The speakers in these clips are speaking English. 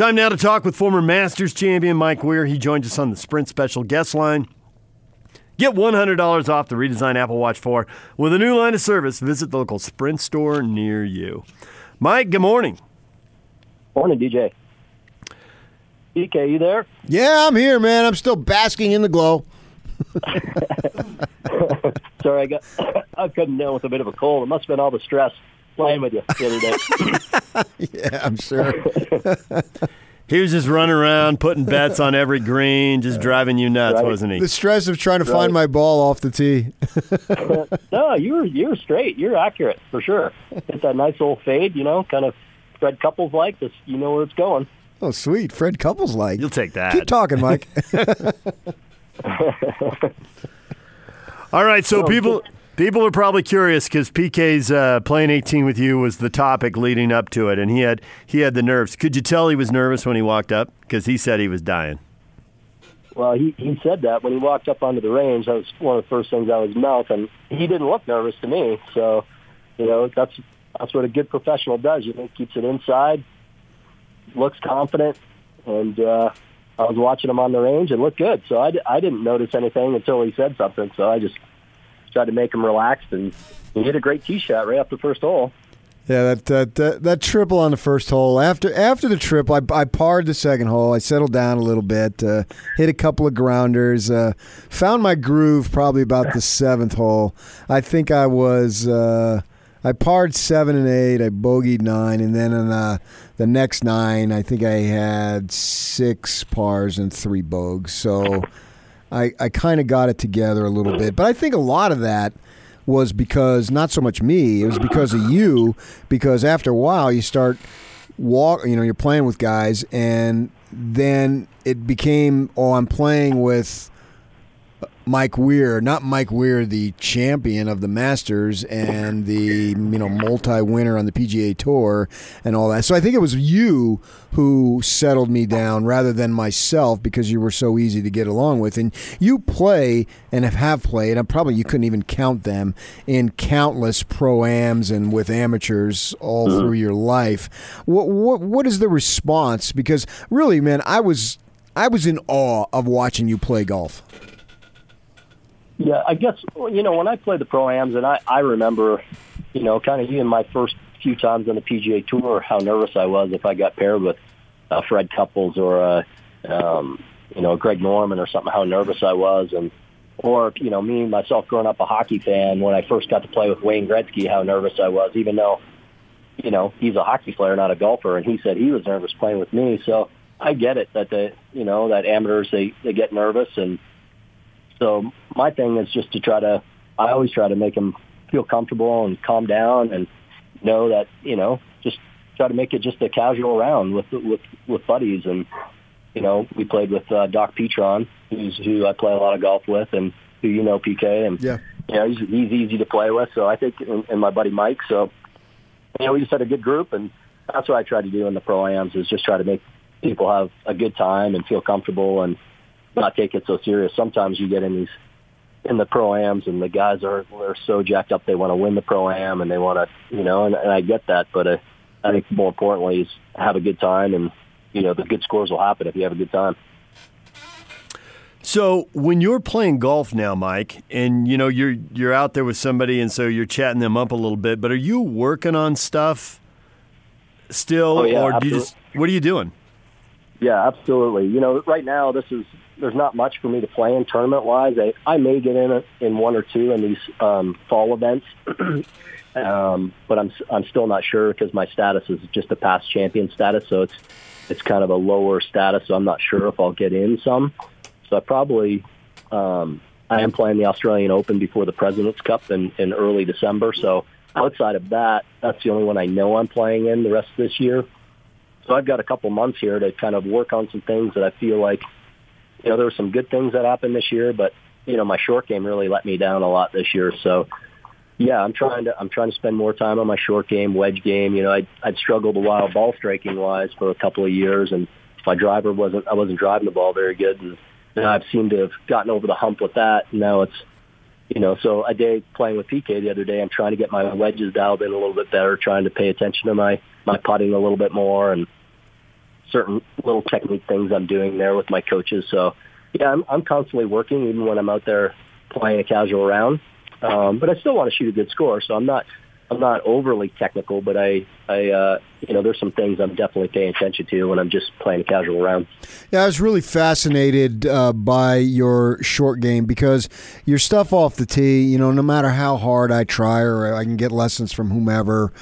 Time now to talk with former Masters champion Mike Weir. He joins us on the Sprint Special guest line. Get $100 off the redesigned Apple Watch 4 with a new line of service. Visit the local Sprint store near you. Mike, good morning. Morning, DJ. PK, you there? Yeah, I'm here, man. I'm still basking in the glow. Sorry, I got I couldn't down with a bit of a cold. It must have been all the stress playing with you the other day. yeah, I'm sure. he was just running around, putting bets on every green, just driving you nuts, right. wasn't he? The stress of trying to right. find my ball off the tee. no, you were you were straight. You're accurate for sure. It's that nice little fade, you know, kind of Fred Couples like. This, you know where it's going. Oh, sweet, Fred Couples like. You'll take that. Keep talking, Mike. All right, so oh, people people are probably curious because PK's uh, playing 18 with you was the topic leading up to it, and he had he had the nerves. Could you tell he was nervous when he walked up because he said he was dying? Well, he he said that when he walked up onto the range. That was one of the first things out of his mouth, and he didn't look nervous to me. So, you know, that's that's what a good professional does. You know, keeps it inside, looks confident, and uh, I was watching him on the range and looked good. So I, I didn't notice anything until he said something. So I just tried to make him relaxed, and he hit a great tee shot right off the first hole. Yeah, that, that that that triple on the first hole. After after the triple, I, I parred the second hole. I settled down a little bit, uh, hit a couple of grounders, uh, found my groove probably about the seventh hole. I think I was uh, I parred seven and eight. I bogeyed nine, and then in uh, the next nine, I think I had six pars and three bogeys. So I I kind of got it together a little bit. But I think a lot of that was because not so much me. It was because of you. Because after a while, you start walk. You know, you're playing with guys, and then it became oh, I'm playing with Mike Weir, not Mike Weir, the champion of the Masters and the you know multi-winner on the PGA Tour and all that. So I think it was you who settled me down rather than myself because you were so easy to get along with. And you play and have, played, and probably you couldn't even count them in countless pro-ams and with amateurs all mm-hmm. through your life. What, what what is the response? Because really, man, I was I was in awe of watching you play golf. Yeah, I guess you know when I played the pro-ams, and I I remember, you know, kind of even my first few times on the PGA Tour, how nervous I was if I got paired with uh, Fred Couples or uh, um, you know Greg Norman or something. How nervous I was, and or you know me myself growing up a hockey fan when I first got to play with Wayne Gretzky, how nervous I was, even though you know he's a hockey player, not a golfer, and he said he was nervous playing with me. So I get it that the you know that amateurs they they get nervous and so my thing is just to try to, I always try to make them feel comfortable and calm down and know that, you know, just try to make it just a casual round with, with, with buddies. And, you know, we played with uh, Doc Petron, who's who I play a lot of golf with and who you know, PK. And, yeah. you know, he's, he's easy to play with. So I think, and, and my buddy Mike. So, you know, we just had a good group and that's what I try to do in the pro-ams is just try to make people have a good time and feel comfortable and, not take it so serious. Sometimes you get in these in the pro ams and the guys are they're so jacked up they want to win the pro am and they want to you know and, and I get that, but uh, I think more importantly is have a good time and you know the good scores will happen if you have a good time. So when you're playing golf now, Mike, and you know you're you're out there with somebody, and so you're chatting them up a little bit, but are you working on stuff still, oh, yeah, or do you just what are you doing? Yeah, absolutely. You know, right now this is there's not much for me to play in tournament wise. I, I may get in a, in one or two in these um, fall events, um, but I'm I'm still not sure because my status is just a past champion status, so it's it's kind of a lower status. So I'm not sure if I'll get in some. So I probably um, I am playing the Australian Open before the Presidents Cup in, in early December. So outside of that, that's the only one I know I'm playing in the rest of this year. So I've got a couple months here to kind of work on some things that I feel like, you know, there were some good things that happened this year, but you know, my short game really let me down a lot this year. So yeah, I'm trying to I'm trying to spend more time on my short game, wedge game. You know, I I'd struggled a while ball striking wise for a couple of years, and my driver wasn't I wasn't driving the ball very good, and, and I've seemed to have gotten over the hump with that. Now it's you know, so a day playing with PK the other day, I'm trying to get my wedges dialed in a little bit better, trying to pay attention to my my putting a little bit more, and certain little technique things I'm doing there with my coaches. So yeah, I'm, I'm constantly working even when I'm out there playing a casual round. Um, but I still want to shoot a good score, so I'm not I'm not overly technical, but I, I, uh, you know, there's some things I'm definitely paying attention to when I'm just playing a casual round. Yeah, I was really fascinated uh, by your short game because your stuff off the tee, you know, no matter how hard I try or I can get lessons from whomever,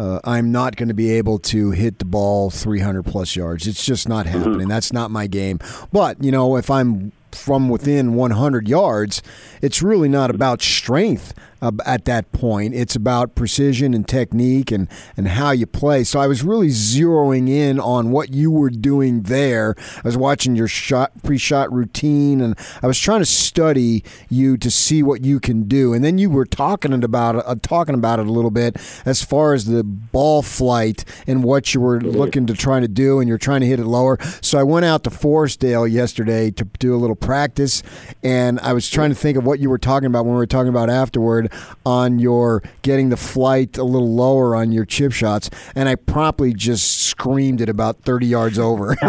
uh, I'm not going to be able to hit the ball 300 plus yards. It's just not mm-hmm. happening. Mm-hmm. That's not my game. But, you know, if I'm from within 100 yards, it's really not about strength uh, at that point. It's about precision and technique and, and how you play. So I was really zeroing in on what you were doing there. I was watching your shot pre-shot routine and I was trying to study you to see what you can do. And then you were talking about uh, talking about it a little bit as far as the ball flight and what you were looking to try to do and you're trying to hit it lower. So I went out to Forestdale yesterday to do a little practice and I was trying to think of what you were talking about when we were talking about afterward on your getting the flight a little lower on your chip shots, and I promptly just screamed it about 30 yards over.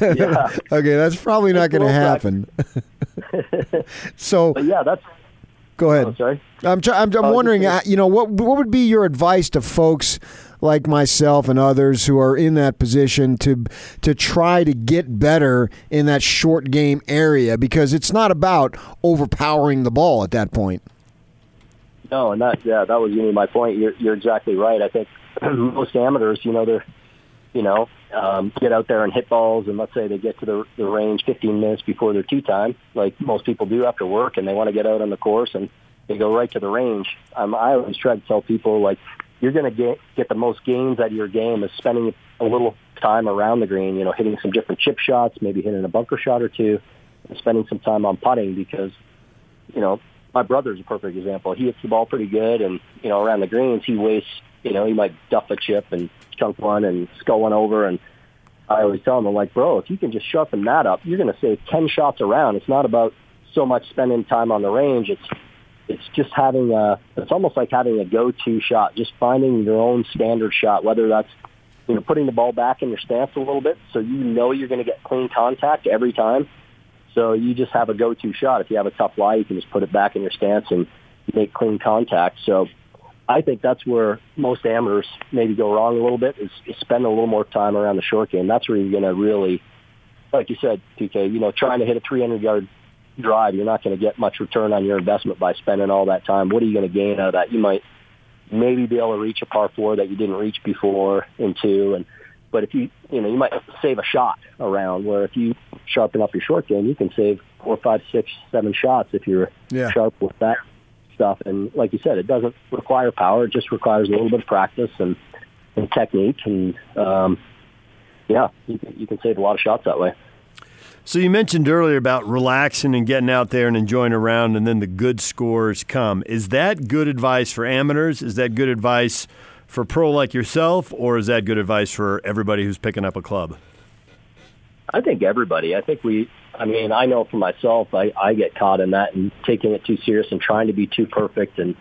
yeah. Okay, that's probably not going to happen. so, but yeah, that's Go ahead. Oh, sorry. I'm, I'm, I'm wondering, uh, you know, what what would be your advice to folks like myself and others who are in that position to to try to get better in that short game area because it's not about overpowering the ball at that point. No, and that yeah, that was really my point. You're you're exactly right. I think most amateurs, you know, they're you know, um, get out there and hit balls, and let's say they get to the, the range 15 minutes before their tee time, like most people do after work, and they want to get out on the course and they go right to the range. Um, I always try to tell people like you're going to get get the most gains out of your game is spending a little time around the green. You know, hitting some different chip shots, maybe hitting a bunker shot or two, and spending some time on putting because, you know, my brother's a perfect example. He hits the ball pretty good, and you know, around the greens, he wastes. You know, he might duff a chip and chunk one and skull one over, and I always tell him, I'm like, bro, if you can just sharpen that up, you're going to save ten shots around. It's not about so much spending time on the range. It's it's just having a, it's almost like having a go-to shot, just finding your own standard shot, whether that's, you know, putting the ball back in your stance a little bit so you know you're going to get clean contact every time. So you just have a go-to shot. If you have a tough lie, you can just put it back in your stance and make clean contact. So I think that's where most amateurs maybe go wrong a little bit is, is spend a little more time around the short game. That's where you're going to really, like you said, PK, you know, trying to hit a 300 yard drive, you're not going to get much return on your investment by spending all that time. What are you going to gain out of that? You might maybe be able to reach a par four that you didn't reach before in two, and but if you you know you might save a shot around where if you sharpen up your short game, you can save four, five, six, seven shots if you're yeah. sharp with that stuff. And like you said, it doesn't require power; it just requires a little bit of practice and, and technique, and um, yeah, you can, you can save a lot of shots that way. So you mentioned earlier about relaxing and getting out there and enjoying a round, and then the good scores come. Is that good advice for amateurs? Is that good advice for pro like yourself, or is that good advice for everybody who's picking up a club? I think everybody. I think we. I mean, I know for myself, I, I get caught in that and taking it too serious and trying to be too perfect and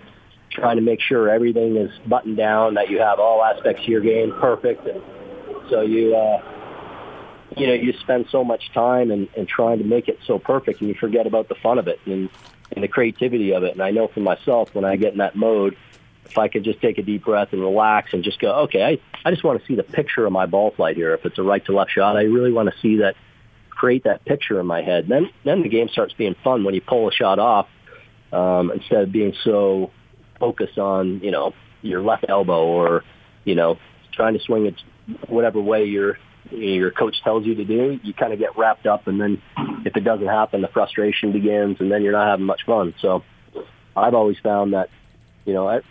trying to make sure everything is buttoned down, that you have all aspects of your game perfect, and so you. uh you know, you spend so much time and, and trying to make it so perfect and you forget about the fun of it and, and the creativity of it. And I know for myself, when I get in that mode, if I could just take a deep breath and relax and just go, okay, I, I just want to see the picture of my ball flight here. If it's a right to left shot, I really want to see that, create that picture in my head. Then, then the game starts being fun when you pull a shot off, um, instead of being so focused on, you know, your left elbow or, you know, trying to swing it whatever way you're your coach tells you to do, you kind of get wrapped up, and then if it doesn't happen, the frustration begins, and then you're not having much fun. So I've always found that, you know, I,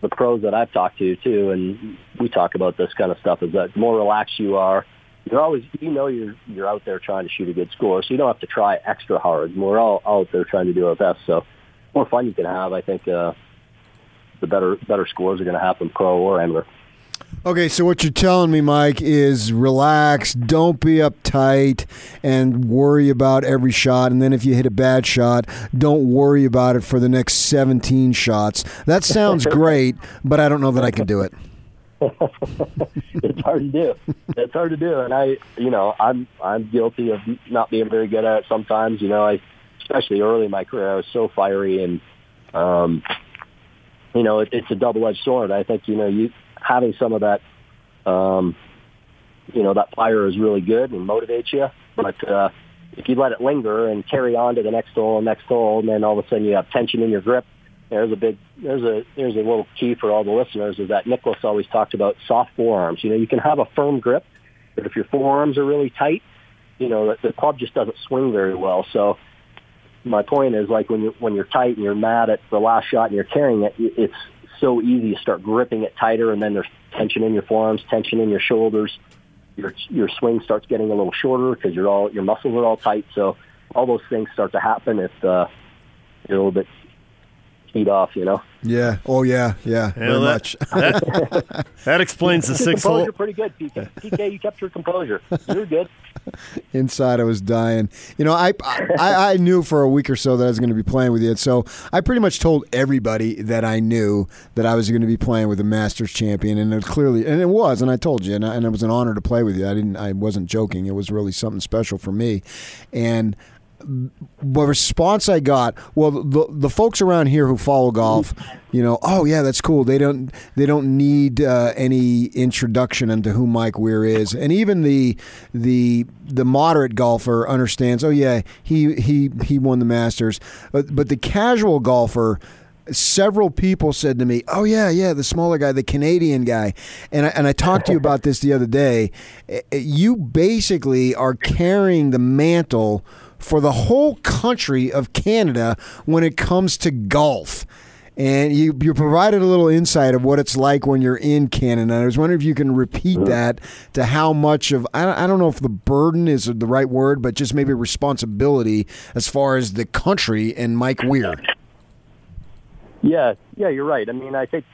the pros that I've talked to too, and we talk about this kind of stuff, is that the more relaxed you are, you're always, you know, you're you're out there trying to shoot a good score, so you don't have to try extra hard. We're all out there trying to do our best, so more fun you can have, I think, uh, the better better scores are going to happen, pro or amateur. Okay, so what you're telling me, Mike, is relax, don't be uptight, and worry about every shot. And then if you hit a bad shot, don't worry about it for the next 17 shots. That sounds great, but I don't know that I can do it. it's hard to do. It's hard to do, and I, you know, I'm I'm guilty of not being very good at it sometimes. You know, I, especially early in my career, I was so fiery, and um, you know, it, it's a double-edged sword. I think you know, you having some of that, um, you know, that fire is really good and motivates you, but uh, if you let it linger and carry on to the next hole and next hole, and then all of a sudden you have tension in your grip there's a big there's a there's a little key for all the listeners is that Nicklaus always talked about soft forearms. You know, you can have a firm grip, but if your forearms are really tight, you know, the, the club just doesn't swing very well. So my point is like when you when you're tight and you're mad at the last shot and you're carrying it, it's so easy to start gripping it tighter, and then there's tension in your forearms, tension in your shoulders. Your your swing starts getting a little shorter because you're all your muscles are all tight. So all those things start to happen if uh, you're a little bit feet off, you know. Yeah. Oh yeah. Yeah. very that, much. That, that explains the Your six composure hole. pretty good, PK. PK, you kept your composure. You're good. Inside, I was dying. You know, I, I I knew for a week or so that I was going to be playing with you, so I pretty much told everybody that I knew that I was going to be playing with a Masters champion, and it clearly, and it was, and I told you, and, I, and it was an honor to play with you. I didn't, I wasn't joking. It was really something special for me, and the response I got, well, the the folks around here who follow golf, you know, oh yeah, that's cool. They don't they don't need uh, any introduction into who Mike Weir is, and even the the the moderate golfer understands. Oh yeah, he he he won the Masters, but but the casual golfer several people said to me, "Oh yeah, yeah, the smaller guy, the Canadian guy," and I, and I talked to you about this the other day. Eh, eh, You basically are carrying the mantle for the whole country of Canada when it comes to golf. And you, you provided a little insight of what it's like when you're in Canada. I was wondering if you can repeat that to how much of, I don't, I don't know if the burden is the right word, but just maybe responsibility as far as the country and Mike Weir. Yeah, yeah, you're right. I mean, I think,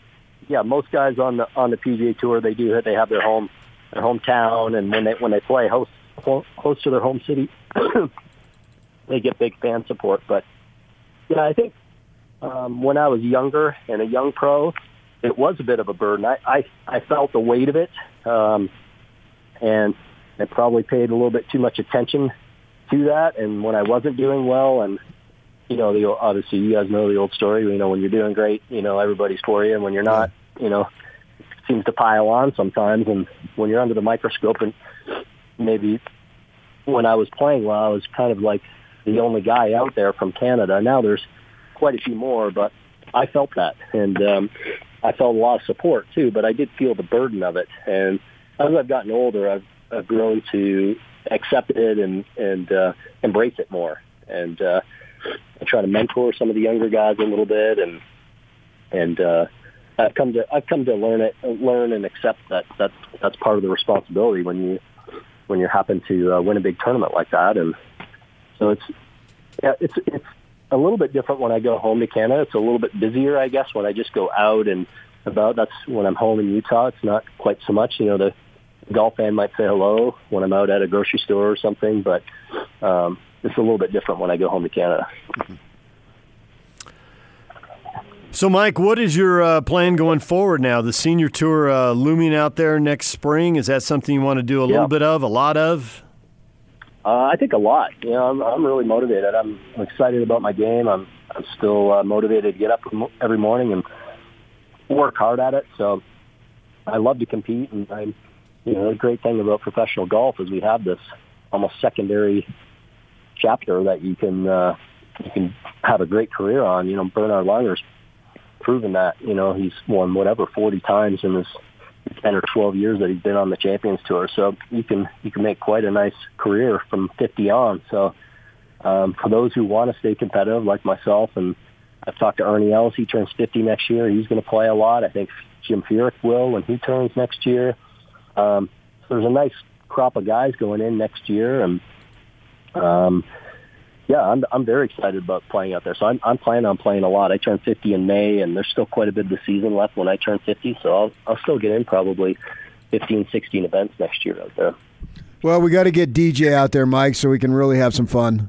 yeah, most guys on the on the PGA Tour, they do they have their home their hometown, and when they when they play host host to their home city, they get big fan support. But yeah, I think um, when I was younger and a young pro, it was a bit of a burden. I I, I felt the weight of it, um, and I probably paid a little bit too much attention to that. And when I wasn't doing well, and you know, the obviously you guys know the old story. You know, when you're doing great, you know everybody's for you, and when you're not, you know, it seems to pile on sometimes. And when you're under the microscope, and maybe when I was playing well, I was kind of like the only guy out there from Canada. Now there's quite a few more, but I felt that, and um, I felt a lot of support too. But I did feel the burden of it, and as I've gotten older, I've, I've grown to accept it and and uh, embrace it more, and uh, I try to mentor some of the younger guys a little bit, and and uh, I've come to I've come to learn it, learn and accept that that's that's part of the responsibility when you when you happen to uh, win a big tournament like that, and so it's yeah, it's it's a little bit different when I go home to Canada. It's a little bit busier, I guess, when I just go out and about. That's when I'm home in Utah. It's not quite so much. You know, the golf fan might say hello when I'm out at a grocery store or something, but um, it's a little bit different when I go home to Canada. So, Mike, what is your uh, plan going forward now? The senior tour uh, looming out there next spring. Is that something you want to do a Yeah. little bit of, a lot of? Uh, I think a lot. You know, I'm, I'm really motivated. I'm excited about my game. I'm I'm still uh, motivated to get up every morning and work hard at it. So I love to compete, and I'm you know the great thing about professional golf is we have this almost secondary chapter that you can uh, you can have a great career on. You know, Bernard Langer's proven that. You know, he's won whatever 40 times in his 10 or 12 years that he's been on the Champions Tour. So you can you can make quite a nice career from 50 on. So um, for those who want to stay competitive, like myself, and I've talked to Ernie Els. He turns 50 next year. He's going to play a lot. I think Jim Furyk will when he turns next year. Um, so there's a nice crop of guys going in next year, and um, yeah, I'm I'm very excited about playing out there. So I'm I'm planning on playing a lot. I turn 50 in May, and there's still quite a bit of the season left when I turn 50. So I'll I'll still get in probably 15, 16 events next year out there. Well, we got to get DJ out there, Mike, so we can really have some fun.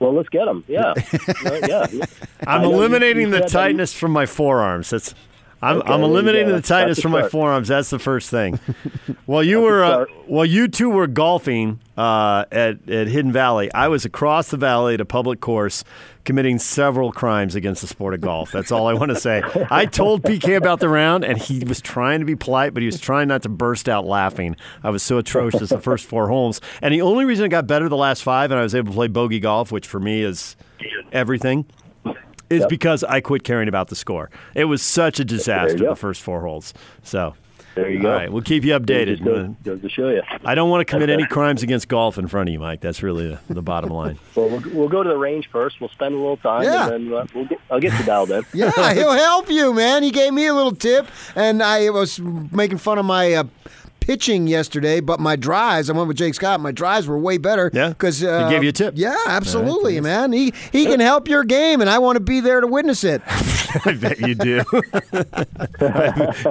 Well, let's get him. Yeah, yeah. I'm I know you- eliminating you the said you- tightness from my forearms. That's I'm, Okay, I'm eliminating the tightness from my forearms. That's the first thing. while you were, uh, while you two were golfing uh, at at Hidden Valley, I was across the valley at a public course, committing several crimes against the sport of golf. That's all I want to say. I told PK about the round, and he was trying to be polite, but he was trying not to burst out laughing. I was so atrocious the first four holes, and the only reason I got better the last five, and I was able to play bogey golf, which for me is everything is Yep. because I quit caring about the score. It was such a disaster the first four holes. So, There you go. right, we'll keep you updated. Just goes, goes to show you. I don't want to commit any crimes against golf in front of you, Mike. That's really the, the bottom line. Well, well, we'll go to the range first. We'll spend a little time, Yeah. and then uh, we'll get, I'll get you dialed in. Yeah, he'll help you, man. He gave me a little tip, and I was making fun of my uh, pitching yesterday, but my drives. I went with Jake Scott. My drives were way better. Yeah? because uh, He gave you a tip. Yeah, absolutely, man. He he can help your game, and I want to be there to witness it. I bet you do.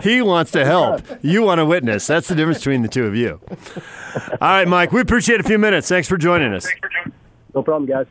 he wants to help. You want to witness. That's the difference between the two of you. All right, Mike, we appreciate a few minutes. Thanks for joining us. No problem, guys.